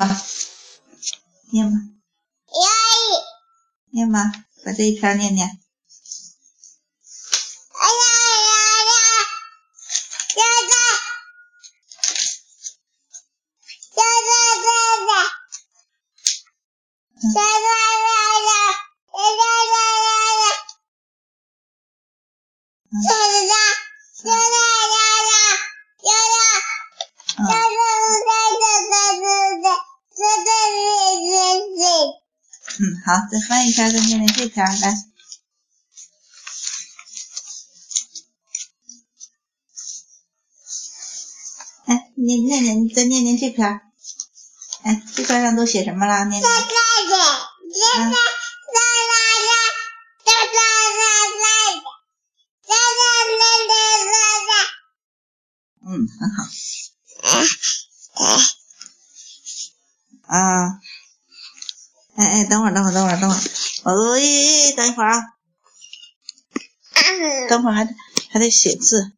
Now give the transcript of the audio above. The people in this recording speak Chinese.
啊，念吧，呀念吧，把这一篇念念。哎嗯，好，再翻一篇，再念念这篇，来。哎，念念念，再念念这篇。哎，这篇上都写什么了？念念。呀呀呀！呀呀呀呀！呀呀呀呀！呀呀呀呀呀！嗯，很好。啊，哎哎，等会儿，等会儿，等会儿，等会儿。喂，等一会儿啊，等会儿还得还得写字。